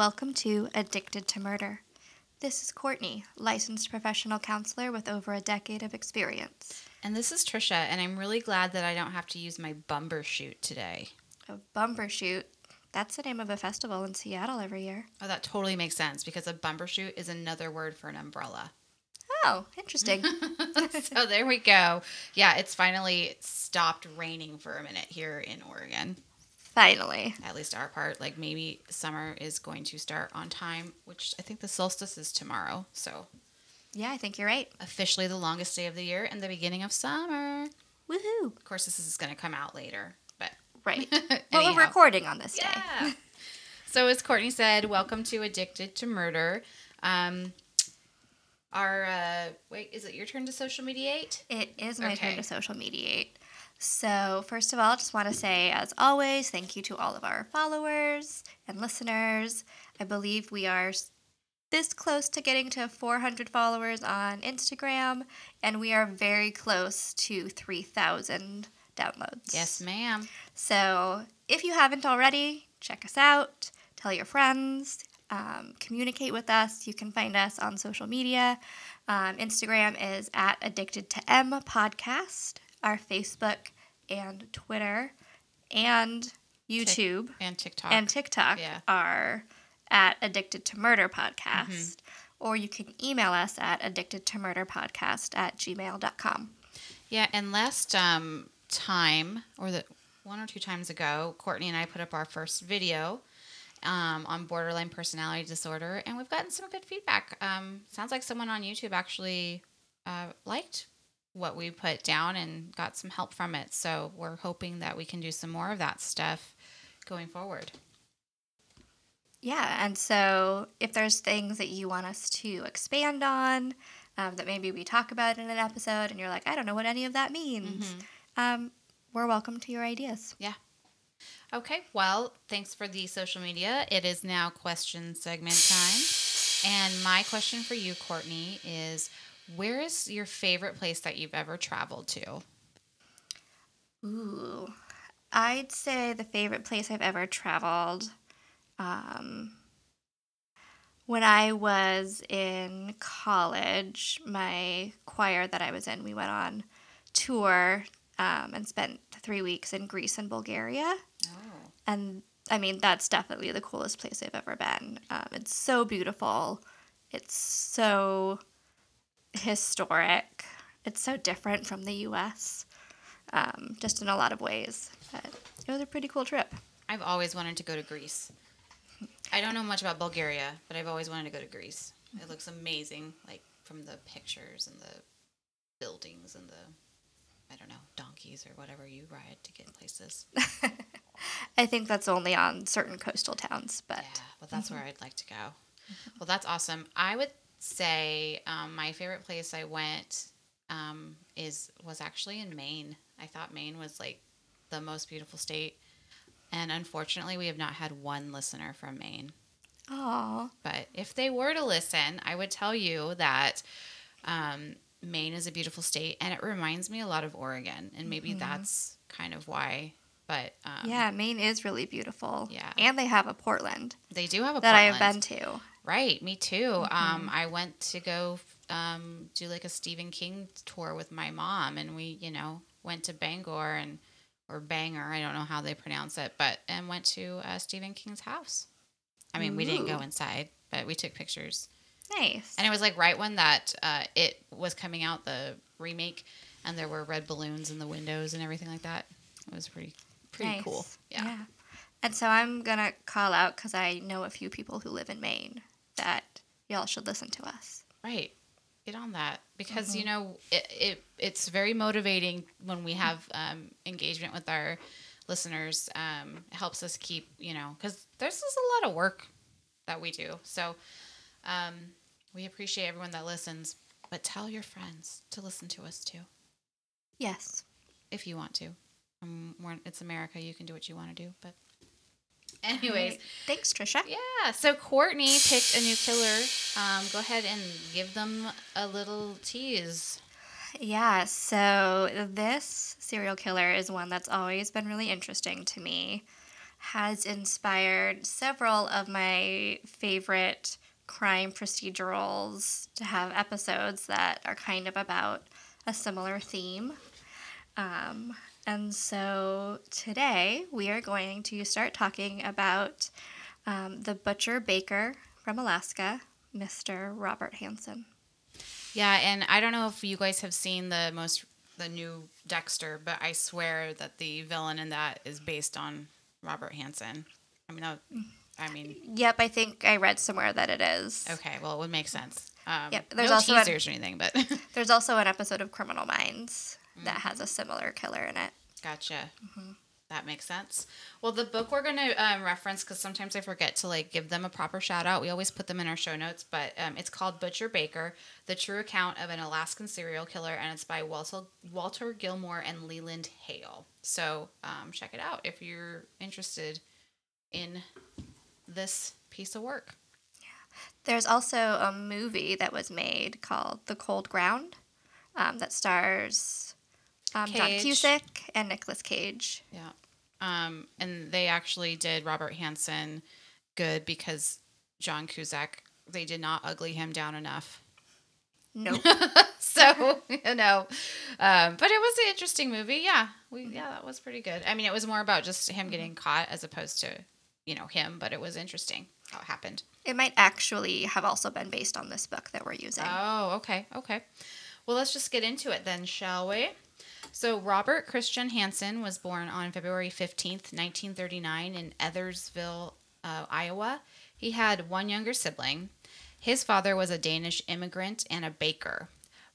welcome to Addicted to Murder. This is Courtney, licensed professional counselor with over a decade of experience. And this is Trisha, and I'm really glad that I don't have to use my bumbershoot today. A bumbershoot. That's the name of a festival in Seattle every year. Oh, that totally makes sense because a bumbershoot is another word for an umbrella. Oh, interesting. so there we go. Yeah, it's finally stopped raining for a minute here in Oregon. Finally. At least our part. Like maybe summer is going to start on time, which I think the solstice is tomorrow. So Yeah, I think you're right. officially the longest day of the year and the beginning of summer. Woohoo. Of course, this is going to come out later, but Right. Well, we're recording on this day. Yeah. so as Courtney said, welcome to Addicted to Murder. Um, our uh, wait, is it your turn to social mediate? It is my turn to social mediate. So, first of all, I just want to say, as always, thank you to all of our followers and listeners. I believe we are this close to getting to 400 followers on Instagram, and we are very close to 3,000 downloads. Yes, ma'am. So, if you haven't already, check us out, tell your friends, um, communicate with us. You can find us on social media. Um, Instagram is at Addicted to M Podcast, our Facebook and Twitter and YouTube And TikTok. and TikTok Yeah. are at Addicted to Murder Podcast. Or you can email us at addicted to murder podcast at gmail.com. yeah, and last um, time, or the one or two times ago, Courtney and I put up our first video um, on borderline personality disorder, and we've gotten some good feedback. Um, sounds like someone on YouTube actually uh, liked what we put down and got some help from it. So we're hoping that we can do some more of that stuff going forward. Yeah, and so if there's things that you want us to expand on, um, that maybe we talk about in an episode, and you're like, I don't know what any of that means, um, we're welcome to your ideas. Yeah. Okay, well, thanks for the social media. It is now question segment time. And my question for you, Courtney, is where is your favorite place that you've ever traveled to? Ooh, I'd say the favorite place I've ever traveled. Um, when I was in college, my choir that I was in, we went on tour um, and spent three weeks in Greece and Bulgaria. Oh. and I mean that's definitely the coolest place I've ever been. Um, it's so beautiful. It's so historic. It's so different from the U.S. Um, just in a lot of ways. But it was a pretty cool trip. I've always wanted to go to Greece. I don't know much about Bulgaria, but I've always wanted to go to Greece. It looks amazing, like from the pictures and the buildings and the, I don't know, donkeys or whatever you ride to get places. I think that's only on certain coastal towns, but Yeah, well, that's where I'd like to go. Well, that's awesome. I would say um, my favorite place I went um, is was actually in Maine. I thought Maine was like the most beautiful state, and unfortunately, we have not had one listener from Maine. oh, But if they were to listen, I would tell you that um, Maine is a beautiful state, and it reminds me a lot of Oregon, and maybe that's kind of why. But um, yeah, Maine is really beautiful. Yeah. and they have a Portland they do have a that I have been to. Right, me too. Um, I went to go um, do like a Stephen King tour with my mom, and we, you know, went to Bangor and or Bangor, I don't know how they pronounce it, but and went to uh, Stephen King's house. I mean, we didn't go inside, but we took pictures, Nice. and it was like right when that uh, it was coming out, the remake, and there were red balloons in the windows and everything like that. It was pretty pretty Nice. cool. Yeah. And so I'm gonna call out because I know a few people who live in Maine that y'all should listen to us. Right. Get on that because you know it, it it's very motivating when we have um, engagement with our listeners. Um, it helps us keep you know because there's just a lot of work that we do. So um, we appreciate everyone that listens, but tell your friends to listen to us too Yes. if you want to. Um, it's America; you can do what you want to do. But anyways, Alright. Thanks, Trisha. yeah. So Courtney picked a new killer. Um, go ahead and give them a little tease. Yeah, so this serial killer is one that's always been really interesting to me. has inspired several of my favorite crime procedurals to have episodes that are kind of about a similar theme. Um, and so today we are going to start talking about um, the butcher baker from Alaska, Mr. Robert Hansen. Yeah, and I don't know if you guys have seen the most the new Dexter, but I swear that the villain in that is based on Robert Hansen. I mean, I mean, Yep, I think I read somewhere that it is. okay, well, it would make sense. Um, Yep, there's no also teasers or anything, but There's also an episode of Criminal Minds that has a similar killer in it. Gotcha. That makes sense. Well, the book we're going to um, reference because sometimes I forget to like give them a proper shout out. We always put them in our show notes, but um, it's called Butcher Baker: The True Account of an Alaskan Serial Killer, and it's by Walter Walter Gilmour and Leland Hale. So um, check it out if you're interested in this piece of work. Yeah. There's also a movie that was made called The Cold Ground um, that stars um, John. Cusack and Nicolas Cage. Yeah. Um, and they actually did Robert Hansen good because John Cusack, they did not ugly him down enough. Nope. so you know um, but it was an interesting movie yeah we yeah that was pretty good i mean it was more about just him getting caught as opposed to you know him but it was interesting how it happened it might actually have also been based on this book that we're using. oh okay okay well let's just get into it then shall we so robert christian hansen was born on february 15th 1939 in Estherville uh, iowa he had one younger sibling his father was a danish immigrant and a baker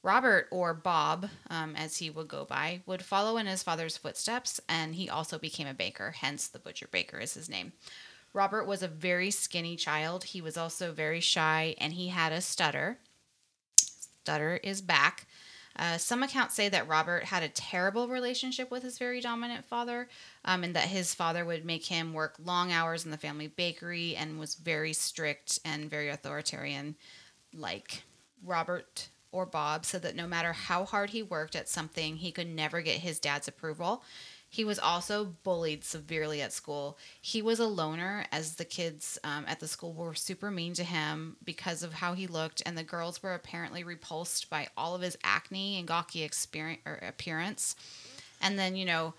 Robert, or Bob, um, as he would go by, would follow in his father's footsteps, and he also became a baker, hence the butcher baker is his name. Robert was a very skinny child. He was also very shy, and he had a stutter. Stutter is back. Uh, some accounts say that Robert had a terrible relationship with his very dominant father, um, and that his father would make him work long hours in the family bakery and was very strict and very authoritarian, like Robert or Bob said that no matter how hard he worked at something, he could never get his dad's approval. He was also bullied severely at school. He was a loner, as the kids um, at the school were super mean to him because of how he looked, and the girls were apparently repulsed by all of his acne and gawky appearance. And then, you know,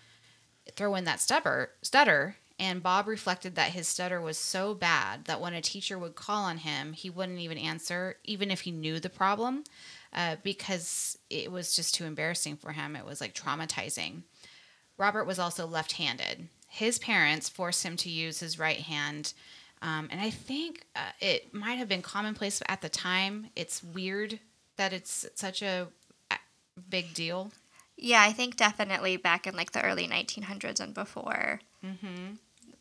throw in that stubber, stutter, and Bob reflected that his stutter was so bad that when a teacher would call on him, he wouldn't even answer, even if he knew the problem, uh, because it was just too embarrassing for him. It was like traumatizing. Robert was also left handed. His parents forced him to use his right hand. Um, and I think uh, it might have been commonplace at the time. It's weird that it's such a a big deal. Yeah, I think definitely back in like the early 1900s and before,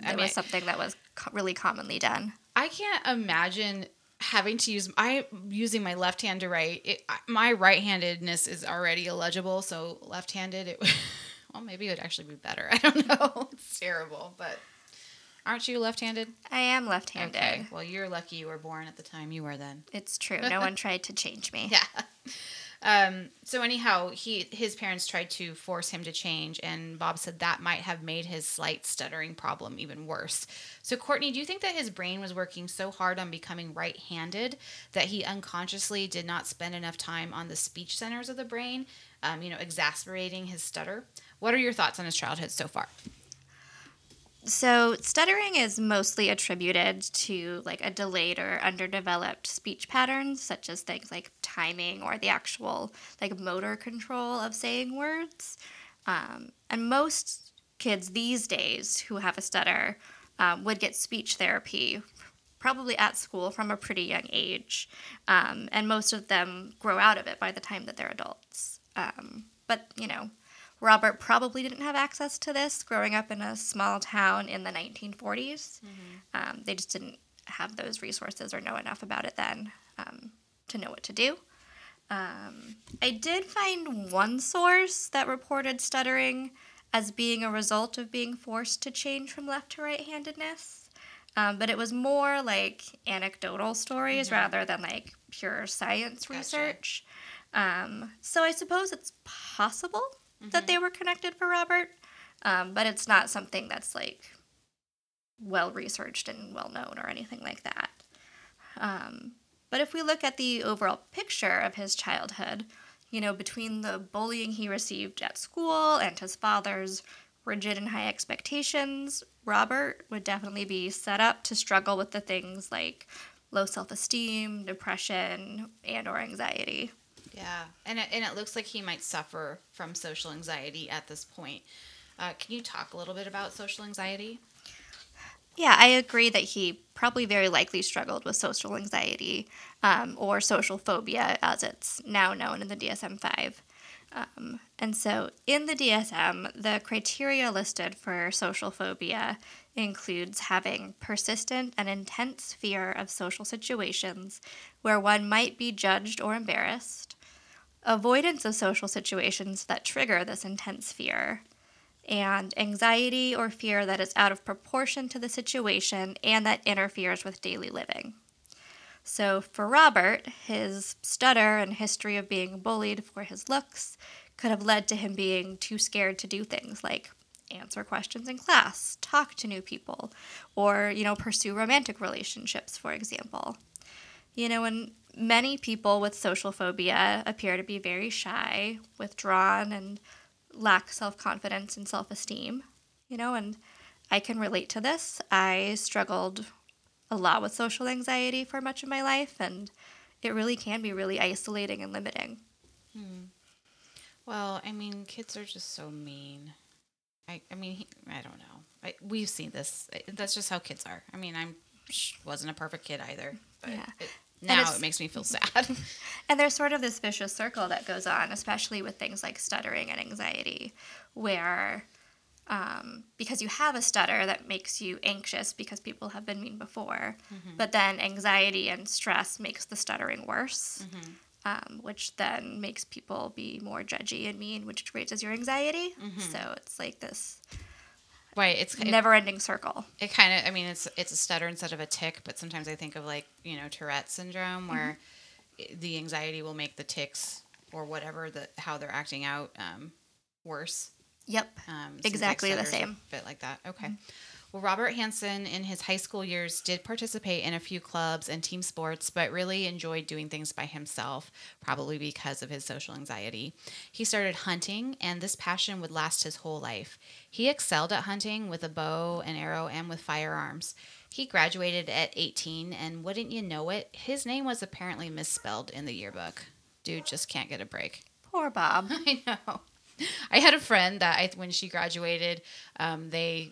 I it mean, was something that was co- really commonly done. I can't imagine having to use I using my left hand to write. It, my right-handedness is already illegible, so left-handed it well maybe it would actually be better. I don't know. It's terrible, but aren't you left-handed? I am left-handed. Okay. Well, you're lucky you were born at the time you were then. It's true. No one tried to change me. Yeah. Um, so anyhow, he his parents tried to force him to change, and Bob said that might have made his slight stuttering problem even worse. So Courtney, do you think that his brain was working so hard on becoming right-handed that he unconsciously did not spend enough time on the speech centers of the brain, um, you know, exasperating his stutter? What are your thoughts on his childhood so far? So, stuttering is mostly attributed to like a delayed or underdeveloped speech patterns, such as things like timing or the actual like motor control of saying words. Um, and most kids these days who have a stutter um, would get speech therapy probably at school from a pretty young age. Um, and most of them grow out of it by the time that they're adults. Um, but, you know, Robert probably didn't have access to this growing up in a small town in the 1940s. Um, they just didn't have those resources or know enough about it then um, to know what to do. Um, I did find one source that reported stuttering as being a result of being forced to change from left to right handedness. Um, but it was more like anecdotal stories rather than like pure science Gotcha. research. Um, so I suppose it's possible that they were connected for Robert, um, but it's not something that's like well researched and well known or anything like that. Um, but if we look at the overall picture of his childhood, you know, between the bullying he received at school and his father's rigid and high expectations, Robert would definitely be set up to struggle with the things like low self-esteem, depression, and or anxiety. Yeah, and it, and it looks like he might suffer from social anxiety at this point. Uh, can you talk a little bit about social anxiety? Yeah, I agree that he probably very likely struggled with social anxiety um, or social phobia, as it's now known in the DSM 5. Um, and so in the DSM, the criteria listed for social phobia includes having persistent and intense fear of social situations where one might be judged or embarrassed, avoidance of social situations that trigger this intense fear, and anxiety or fear that is out of proportion to the situation and that interferes with daily living. So, for Robert, his stutter and history of being bullied for his looks could have led to him being too scared to do things like answer questions in class, talk to new people, or, you know, pursue romantic relationships, for example. You know, and many people with social phobia appear to be very shy, withdrawn, and lack self confidence and self esteem, you know, and I can relate to this. I struggled a lot with social anxiety for much of my life, and it really can be really isolating and limiting. Hmm. Well, I mean, kids are just so mean. I, I mean, he, I don't know. I, we've seen this. That's just how kids are. I mean, I'm wasn't a perfect kid either. But Yeah. it, now it makes me feel sad. And there's sort of this vicious circle that goes on, especially with things like stuttering and anxiety, where um, because you have a stutter that makes you anxious because people have been mean before, but then anxiety and stress makes the stuttering worse, um, which then makes people be more judgy and mean, which raises your anxiety. So it's like this right. It's it, never-ending circle. it kind of. I mean, it's it's a stutter instead of a tick. But sometimes I think of like you know Tourette syndrome, where i- the anxiety will make the ticks or whatever the how they're acting out um, worse. Yep. Um, Exactly the same. A bit like that. Okay. Well, Robert Hansen in his high school years did participate in a few clubs and team sports, but really enjoyed doing things by himself, probably because of his social anxiety. He started hunting, and this passion would last his whole life. He excelled at hunting with a bow and arrow and with firearms. He graduated at 18, and wouldn't you know it, his name was apparently misspelled in the yearbook. Dude just can't get a break. Poor Bob. I know. I had a friend that I, when she graduated, um, they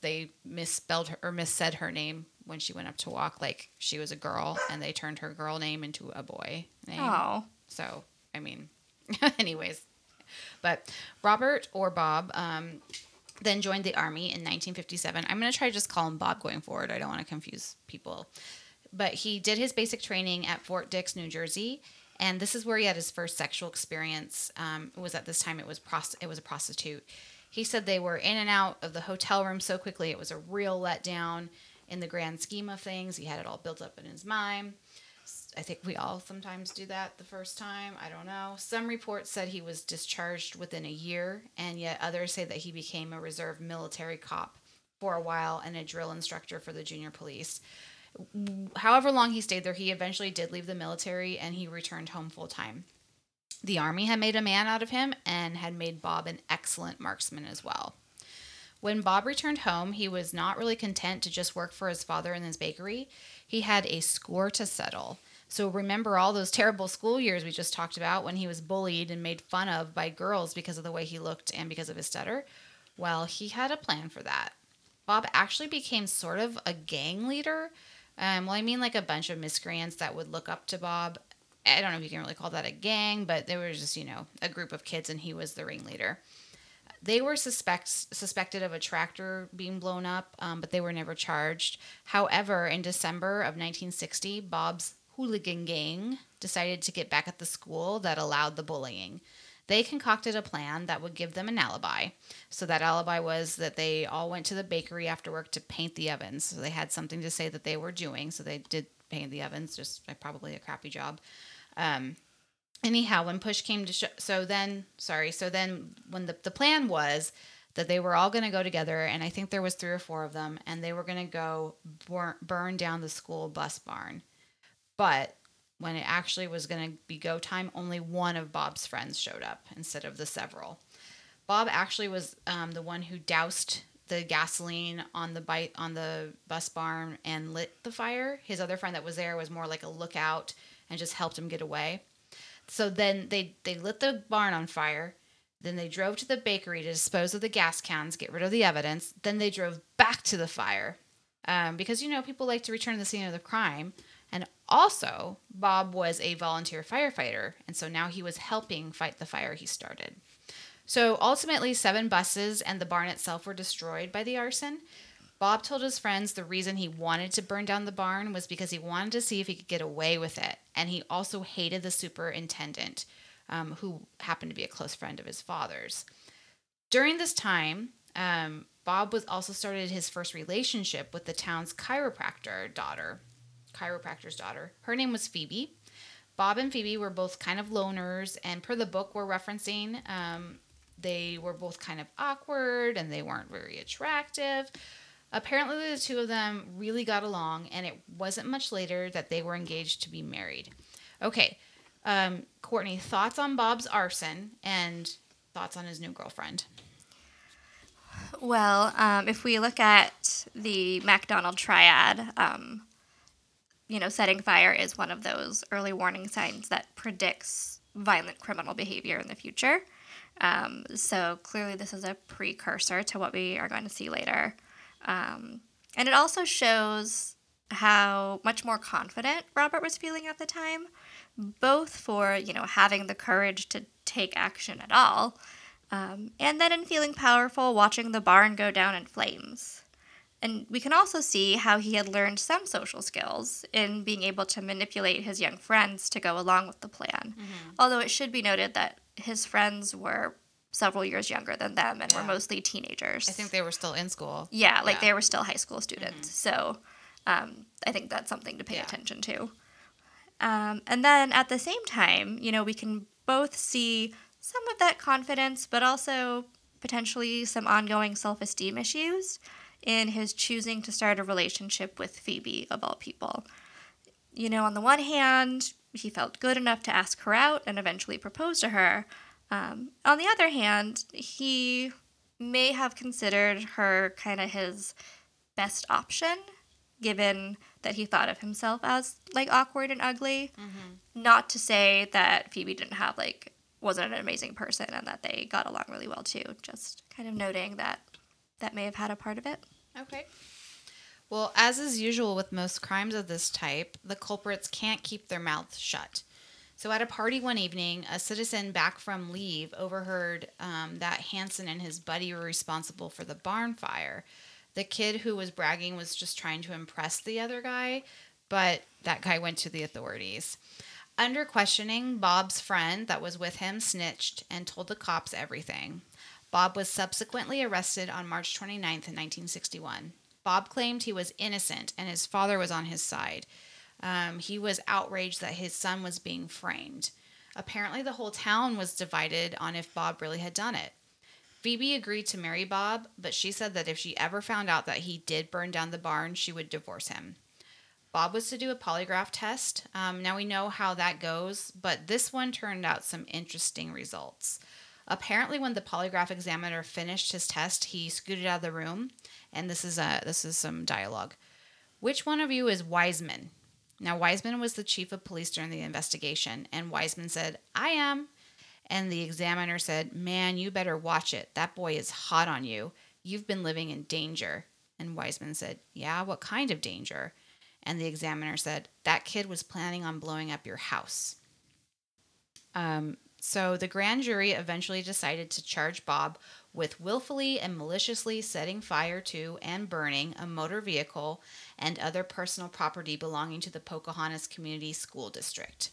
they misspelled her or missaid her name when she went up to walk. Like she was a girl, and they turned her girl name into a boy name. Oh. So I mean, anyways, but Robert or Bob. Um, then joined the army in 1957. I'm going to try to just call him Bob going forward. I don't want to confuse people. But he did his basic training at Fort Dix, New Jersey, and this is where he had his first sexual experience. Um, it was at this time it was prost- it was a prostitute. He said they were in and out of the hotel room so quickly it was a real letdown in the grand scheme of things. He had it all built up in his mind. I think we all sometimes do that the first time. I don't know. Some reports said he was discharged within a year, and yet others say that he became a reserve military cop for a while and a drill instructor for the junior police. However long he stayed there, he eventually did leave the military and he returned home full time. The army had made a man out of him and had made Bob an excellent marksman as well. When Bob returned home, he was not really content to just work for his father in his bakery. He had a score to settle. So remember all those terrible school years we just talked about when he was bullied and made fun of by girls because of the way he looked and because of his stutter? Well, he had a plan for that. Bob actually became sort of a gang leader. Um, well, I mean, like a bunch of miscreants that would look up to Bob. I don't know if you can really call that a gang, but they were just, you know, a group of kids and he was the ringleader. They were suspects, suspected of a tractor being blown up, um, but they were never charged. However, in December of 1960, Bob's hooligan gang decided to get back at the school that allowed the bullying. They concocted a plan that would give them an alibi. So that alibi was that they all went to the bakery after work to paint the ovens. So they had something to say that they were doing. So they did paint the ovens, just probably a crappy job. Um, anyhow, when push came to shove, so then, sorry, so then when the, the plan was that they were all going to go together, and I think there was three or four of them, and they were going to go burn, burn down the school bus barn. But when it actually was going to be go time, only one of Bob's friends showed up instead of the several. Bob actually was um, the one who doused the gasoline on the bite on the bus barn and lit the fire. His other friend that was there was more like a lookout and just helped him get away. So then they they lit the barn on fire. Then they drove to the bakery to dispose of the gas cans, get rid of the evidence. Then they drove back to the fire um, because you know people like to return to the scene of the crime. And also, Bob was a volunteer firefighter, and so now he was helping fight the fire he started. So ultimately, seven buses and the barn itself were destroyed by the arson. Bob told his friends the reason he wanted to burn down the barn was because he wanted to see if he could get away with it. And he also hated the superintendent, um, who happened to be a close friend of his father's. During this time, um, Bob was also started his first relationship with the town's chiropractor daughter, chiropractor's daughter. Her name was Phoebe. Bob and Phoebe were both kind of loners, and per the book we're referencing, um, they were both kind of awkward and they weren't very attractive. Apparently, the two of them really got along, and it wasn't much later that they were engaged to be married. Okay, um, Courtney, thoughts on Bob's arson and thoughts on his new girlfriend? Well, um, if we look at the MacDonald triad, um, you know, setting fire is one of those early warning signs that predicts violent criminal behavior in the future. Um, so clearly, this is a precursor to what we are going to see later. Um, and it also shows how much more confident Robert was feeling at the time, both for, you know, having the courage to take action at all, um, and then in feeling powerful watching the barn go down in flames. And we can also see how he had learned some social skills in being able to manipulate his young friends to go along with the plan. Mm-hmm. Although it should be noted that his friends were several years younger than them and yeah. were mostly teenagers. I think they were still in school. Yeah, like yeah. they were still high school students. Mm-hmm. So um, I think that's something to pay yeah. attention to. Um, and then at the same time, you know, we can both see some of that confidence, but also potentially some ongoing self esteem issues in his choosing to start a relationship with Phoebe, of all people. You know, on the one hand, he felt good enough to ask her out and eventually propose to her. Um, on the other hand, he may have considered her kind of his best option, given that he thought of himself as like awkward and ugly. Mm-hmm. Not to say that Phoebe didn't have like wasn't an amazing person and that they got along really well too. Just kind of noting that that may have had a part of it. Okay. Well, as is usual with most crimes of this type, the culprits can't keep their mouths shut. So, at a party one evening, a citizen back from leave overheard um, that Hansen and his buddy were responsible for the barn fire. The kid who was bragging was just trying to impress the other guy, but that guy went to the authorities. Under questioning, Bob's friend that was with him snitched and told the cops everything. Bob was subsequently arrested on March 29th, 1961. Bob claimed he was innocent and his father was on his side. Um, he was outraged that his son was being framed. Apparently, the whole town was divided on if Bob really had done it. Phoebe agreed to marry Bob, but she said that if she ever found out that he did burn down the barn, she would divorce him. Bob was to do a polygraph test. Um, now we know how that goes, but this one turned out some interesting results. Apparently, when the polygraph examiner finished his test, he scooted out of the room, and this is a this is some dialogue. Which one of you is Wiseman? Now, Wiseman was the chief of police during the investigation, and Wiseman said, "I am." And the examiner said, "Man, you better watch it. That boy is hot on you. You've been living in danger." And Wiseman said, "Yeah, what kind of danger?" And the examiner said, "That kid was planning on blowing up your house." Um, so the grand jury eventually decided to charge Bob with willfully and maliciously setting fire to and burning a motor vehicle and other personal property belonging to the Pocahontas Community School District.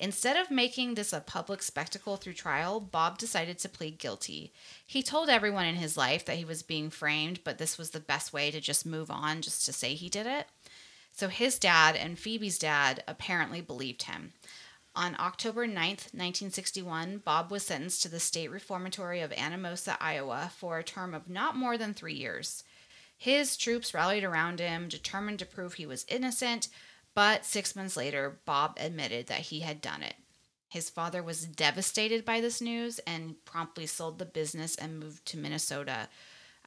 Instead of making this a public spectacle through trial, Bob decided to plead guilty. He told everyone in his life that he was being framed, but this was the best way to just move on, just to say he did it. So his dad and Phoebe's dad apparently believed him. On October 9th, 1961, Bob was sentenced to the State Reformatory of Anamosa, Iowa, for a term of not more than three years. His troops rallied around him, determined to prove he was innocent, but six months later, Bob admitted that he had done it. His father was devastated by this news and promptly sold the business and moved to Minnesota.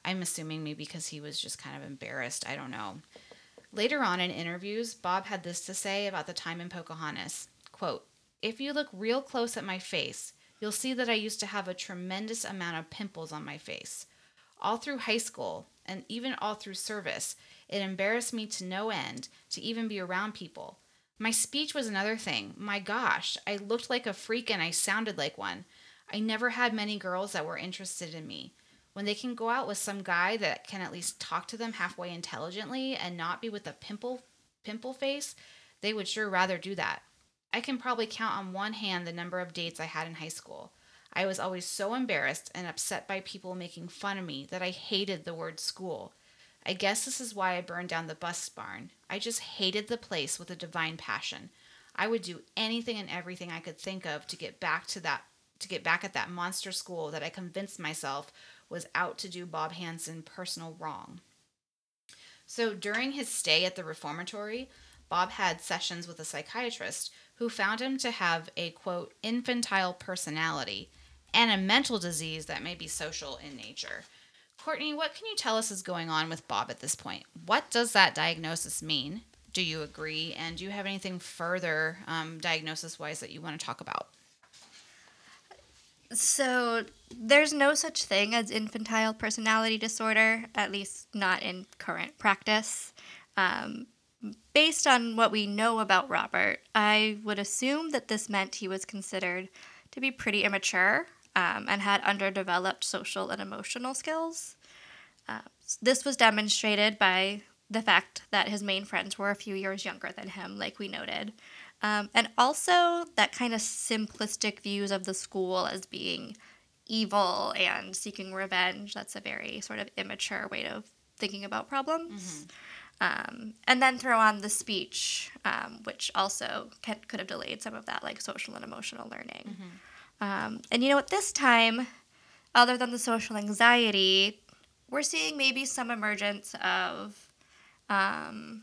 I'm assuming maybe because he was just kind of embarrassed. I don't know. Later on in interviews, Bob had this to say about the time in Pocahontas. Quote, if you look real close at my face, you'll see that I used to have a tremendous amount of pimples on my face. All through high school, and even all through service, it embarrassed me to no end to even be around people. My speech was another thing. My gosh, I looked like a freak and I sounded like one. I never had many girls that were interested in me. When they can go out with some guy that can at least talk to them halfway intelligently and not be with a pimple pimple face, they would sure rather do that. I can probably count on one hand the number of dates I had in high school. I was always so embarrassed and upset by people making fun of me that I hated the word school. I guess this is why I burned down the bus barn. I just hated the place with a divine passion. I would do anything and everything I could think of to get back to that to get back at that monster school that I convinced myself was out to do Bob Hansen personal wrong. So during his stay at the reformatory, Bob had sessions with a psychiatrist who found him to have a quote infantile personality and a mental disease that may be social in nature. Courtney, what can you tell us is going on with Bob at this point? What does that diagnosis mean? Do you agree? And do you have anything further um, diagnosis wise that you want to talk about? So, there's no such thing as infantile personality disorder, at least not in current practice. Um, based on what we know about Robert, I would assume that this meant he was considered to be pretty immature um, and had underdeveloped social and emotional skills. Uh, this was demonstrated by the fact that his main friends were a few years younger than him, like we noted. Um, and also that kind of simplistic views of the school as being evil and seeking revenge. That's a very sort of immature way of thinking about problems. Mm-hmm. Um, and then throw on the speech, um, which also can, could have delayed some of that like social and emotional learning. Mm-hmm. Um, and you know, at this time, other than the social anxiety, we're seeing maybe some emergence of, um,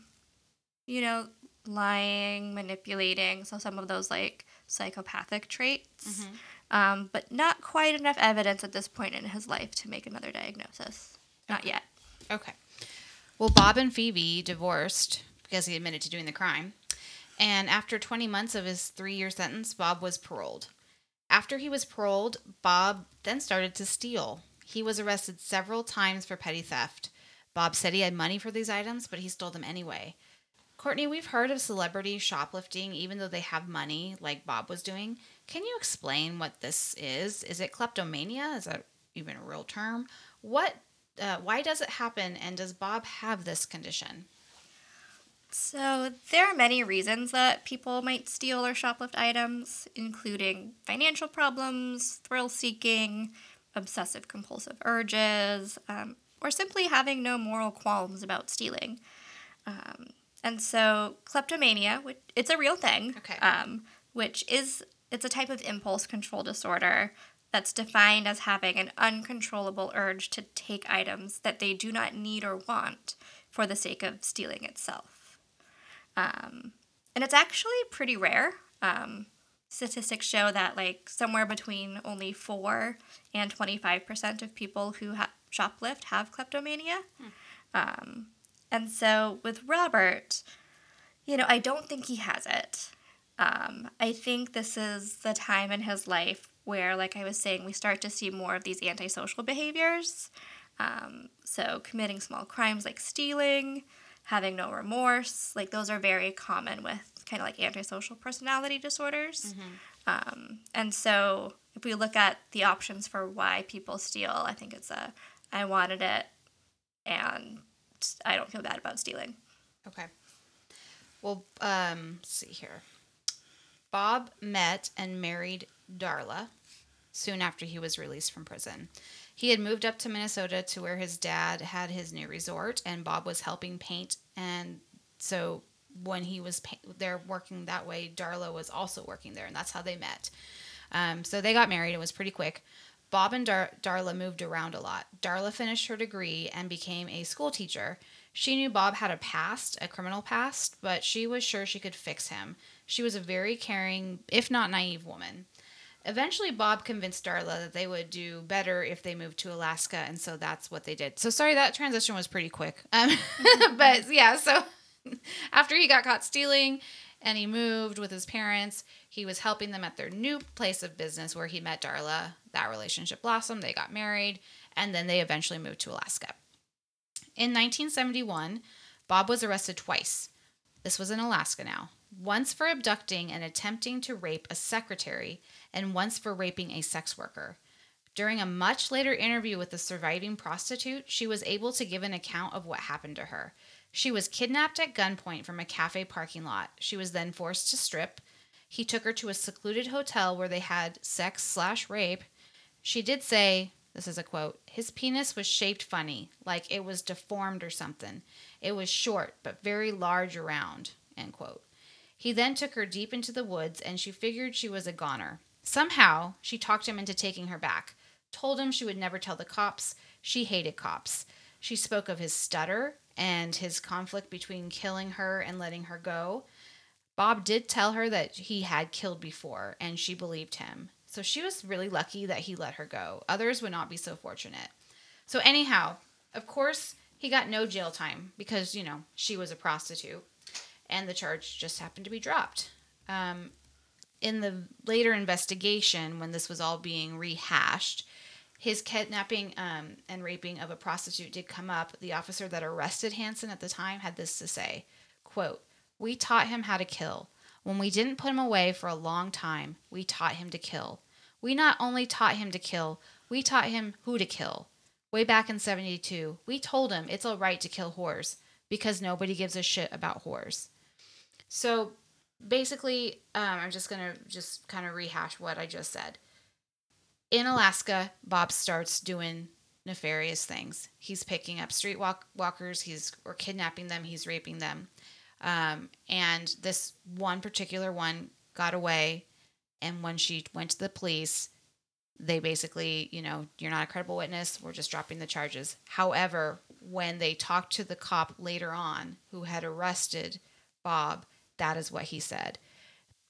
you know, lying, manipulating, so some of those like psychopathic traits. Mm-hmm. Um, but not quite enough evidence at this point in his life to make another diagnosis. Not okay. yet. Okay. Well, Bob and Phoebe divorced because he admitted to doing the crime. And after 20 months of his three year sentence, Bob was paroled. After he was paroled, Bob then started to steal. He was arrested several times for petty theft. Bob said he had money for these items, but he stole them anyway. Courtney, we've heard of celebrities shoplifting even though they have money, like Bob was doing. Can you explain what this is? Is it kleptomania? Is that even a real term? What uh, why does it happen, and does Bob have this condition? So, there are many reasons that people might steal or shoplift items, including financial problems, thrill seeking, obsessive compulsive urges, um, or simply having no moral qualms about stealing. Um, and so, kleptomania, which, it's a real thing, okay. um, which is it's a type of impulse control disorder that's defined as having an uncontrollable urge to take items that they do not need or want for the sake of stealing itself. Um, and it's actually pretty rare. Um, statistics show that like somewhere between only 4 and 25% of people who ha- shoplift have kleptomania. Hmm. Um, and so with Robert, you know, I don't think he has it. Um, I think this is the time in his life where, like I was saying, we start to see more of these antisocial behaviors. Um, so, committing small crimes like stealing, having no remorse, like those are very common with kind of like antisocial personality disorders. Mm-hmm. Um, and so, if we look at the options for why people steal, I think it's a I wanted it and I don't feel bad about stealing. Okay. Well, um, let's see here. Bob met and married Darla soon after he was released from prison. He had moved up to Minnesota to where his dad had his new resort, and Bob was helping paint. And so when he was pa- there working that way, Darla was also working there, and that's how they met. Um, so they got married. It was pretty quick. Bob and Dar- Darla moved around a lot. Darla finished her degree and became a school teacher. She knew Bob had a past, a criminal past, but she was sure she could fix him. She was a very caring, if not naive, woman. Eventually, Bob convinced Darla that they would do better if they moved to Alaska, and so that's what they did. So, sorry, that transition was pretty quick. Um, but yeah, so after he got caught stealing and he moved with his parents, he was helping them at their new place of business where he met Darla. That relationship blossomed, they got married, and then they eventually moved to Alaska. In 1971, Bob was arrested twice. This was in Alaska now. Once for abducting and attempting to rape a secretary, and once for raping a sex worker. During a much later interview with the surviving prostitute, she was able to give an account of what happened to her. She was kidnapped at gunpoint from a cafe parking lot. She was then forced to strip. He took her to a secluded hotel where they had sex slash rape. She did say, this is a quote, his penis was shaped funny, like it was deformed or something. It was short, but very large around, end quote. He then took her deep into the woods and she figured she was a goner. Somehow, she talked him into taking her back, told him she would never tell the cops. She hated cops. She spoke of his stutter and his conflict between killing her and letting her go. Bob did tell her that he had killed before, and she believed him. So she was really lucky that he let her go. Others would not be so fortunate. So, anyhow, of course, he got no jail time because, you know, she was a prostitute, and the charge just happened to be dropped. Um, in the later investigation, when this was all being rehashed, his kidnapping um, and raping of a prostitute did come up. The officer that arrested Hansen at the time had this to say, quote, We taught him how to kill. When we didn't put him away for a long time, we taught him to kill. We not only taught him to kill, we taught him who to kill. Way back in 72, we told him it's all right to kill whores because nobody gives a shit about whores. So basically, um, I'm just gonna just kind of rehash what I just said. In Alaska, Bob starts doing nefarious things. He's picking up street walk- walkers. He's or kidnapping them. He's raping them. Um, and this one particular one got away. And when she went to the police, they basically, you know, you're not a credible witness. We're just dropping the charges. However, when they talked to the cop later on who had arrested Bob, that is what he said.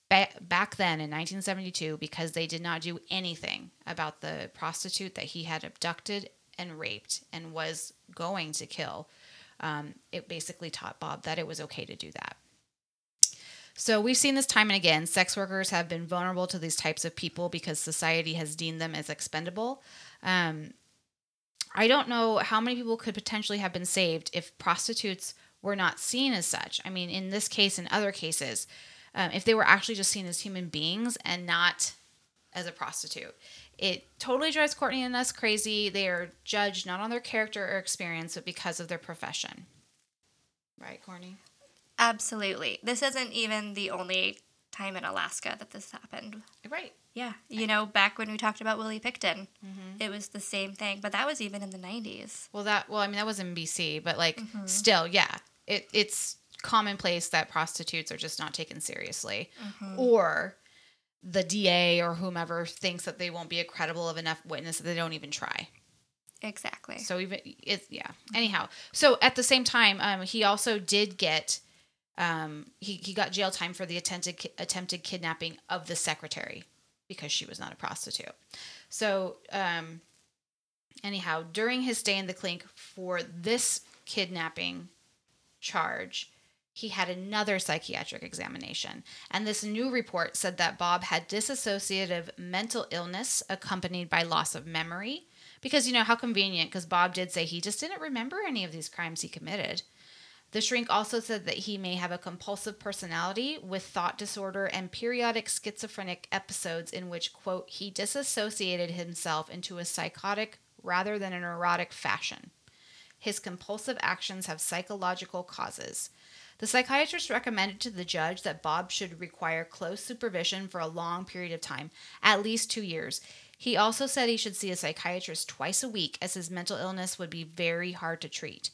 Ba- back then in 1972, because they did not do anything about the prostitute that he had abducted and raped and was going to kill, um, it basically taught Bob that it was okay to do that. So we've seen this time and again. Sex workers have been vulnerable to these types of people because society has deemed them as expendable. Um, I don't know how many people could potentially have been saved if prostitutes were not seen as such. I mean, in this case and other cases, um, if they were actually just seen as human beings and not as a prostitute. It totally drives Courtney and us crazy. They are judged not on their character or experience, but because of their profession. Right, Courtney? Absolutely. This isn't even the only time in Alaska that this happened. Right. Yeah. You know, back when we talked about Willie Pickton, it was the same thing, but that was even in the 90s. Well, that well, I mean, that was in BC, but like, still, yeah, it it's commonplace that prostitutes are just not taken seriously, or the DA or whomever thinks that they won't be a credible of enough witness that they don't even try. Exactly. So even it's yeah. Anyhow, so at the same time, um, he also did get um he, he got jail time for the attempted attempted kidnapping of the secretary because she was not a prostitute. So um anyhow, during his stay in the clink for this kidnapping charge, he had another psychiatric examination. And this new report said that Bob had dissociative mental illness accompanied by loss of memory. Because, you know, how convenient, because Bob did say he just didn't remember any of these crimes he committed. The shrink also said that he may have a compulsive personality with thought disorder and periodic schizophrenic episodes in which, quote, he disassociated himself into a psychotic rather than an neurotic fashion. His compulsive actions have psychological causes. The psychiatrist recommended to the judge that Bob should require close supervision for a long period of time, at least two years. He also said he should see a psychiatrist twice a week, as his mental illness would be very hard to treat.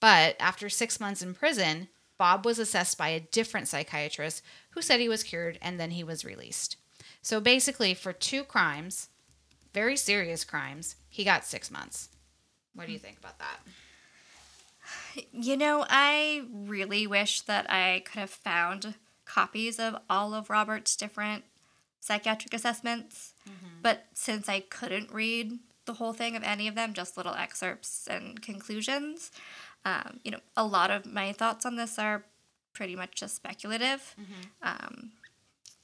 But after six months in prison, Bob was assessed by a different psychiatrist who said he was cured and then he was released. So basically, for two crimes, very serious crimes, he got six months. What do you think about that? You know, I really wish that I could have found copies of all of Robert's different psychiatric assessments. But since I couldn't read the whole thing of any of them, just little excerpts and conclusions, um, you know, a lot of my thoughts on this are pretty much just speculative. Um,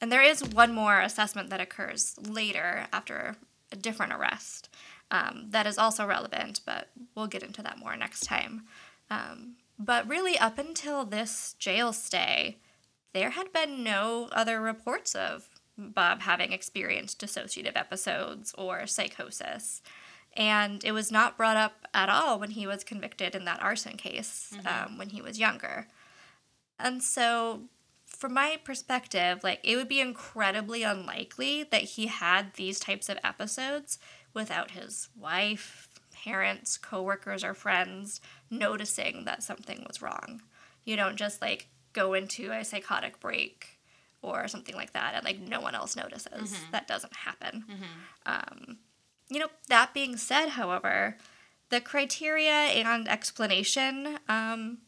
and there is one more assessment that occurs later after a different arrest um, that is also relevant, but we'll get into that more next time. Um, but really, up until this jail stay, there had been no other reports of Bob having experienced dissociative episodes or psychosis. And it was not brought up at all when he was convicted in that arson case um, when he was younger. And so, from my perspective, like it would be incredibly unlikely that he had these types of episodes without his wife, parents, coworkers, or friends noticing that something was wrong. You don't just like go into a psychotic break or something like that and like no one else notices. That doesn't happen. Um, you know, that being said, however, the criteria and explanation um,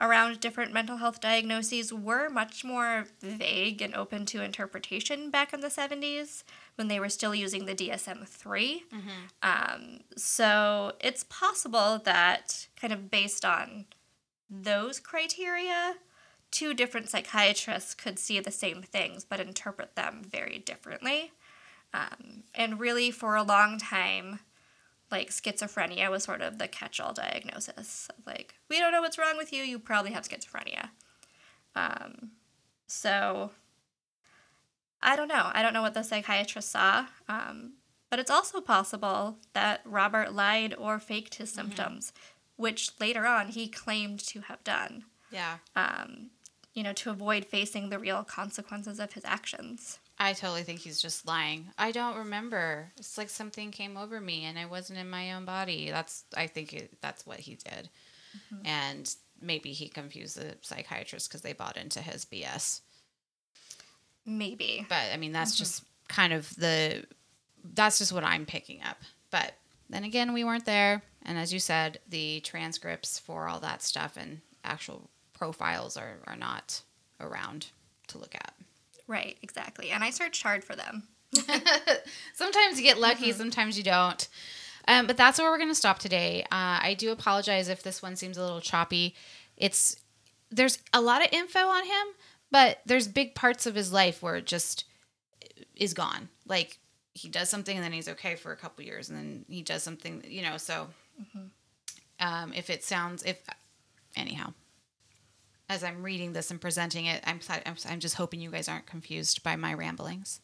around different mental health diagnoses were much more vague and open to interpretation back in the 70s when they were still using the DSM 3. Um, so it's possible that, kind of based on those criteria, two different psychiatrists could see the same things but interpret them very differently. Um, and really, for a long time, like schizophrenia was sort of the catch all diagnosis. Like, we don't know what's wrong with you, you probably have schizophrenia. Um, so, I don't know. I don't know what the psychiatrist saw. Um, but it's also possible that Robert lied or faked his symptoms, which later on he claimed to have done, Yeah. um, you know, to avoid facing the real consequences of his actions. I totally think he's just lying. I don't remember. It's like something came over me and I wasn't in my own body. That's I think it, that's what he did. And maybe he confused the psychiatrist because they bought into his BS. Maybe. But I mean, that's just kind of the that's just what I'm picking up. But then again, we weren't there, and as you said, the transcripts for all that stuff and actual profiles are are not around to look at. Right, exactly. And I searched hard for them. sometimes you get lucky, sometimes you don't. Um, but that's where we're going to stop today. Uh, I do apologize if this one seems a little choppy. It's there's a lot of info on him, but there's big parts of his life where it just is gone. Like he does something and then he's okay for a couple years, and then he does something, you know. So, um, if it sounds if anyhow, as I'm reading this and presenting it, I'm I'm, I'm just hoping you guys aren't confused by my ramblings.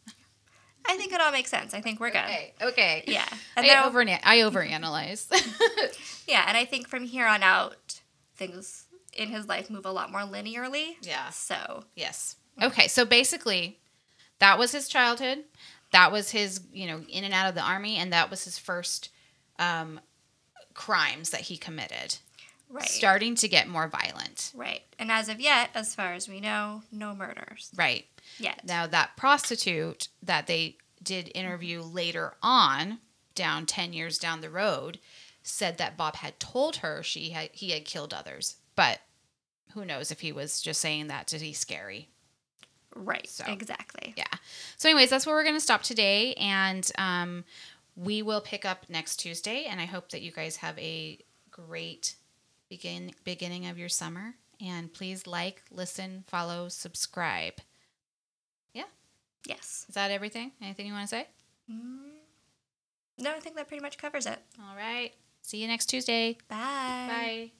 I think it all makes sense. I think we're good. Okay. Okay. Yeah. And I over I overanalyze. yeah, and I think from here on out, things in his life move a lot more linearly. Yeah. So, yes. Okay. So basically, that was his childhood. That was his, you know, in and out of the army, and that was his first um, crimes that he committed. right. Starting to get more violent. Right. And as of yet, as far as we know, no murders Right. yet. Now that prostitute that they did interview later on, down ten years down the road, said that Bob had told her she had he had killed others, but who knows if he was just saying that to be scary. Right. So. Exactly. Yeah. So, anyways, that's where we're going to stop today, and um, we will pick up next Tuesday. And I hope that you guys have a great begin beginning of your summer. And please like, listen, follow, subscribe. Yeah. Yes. Is that everything? Anything you want to say? Mm. No, I think that pretty much covers it. All right. See you next Tuesday. Bye. Bye.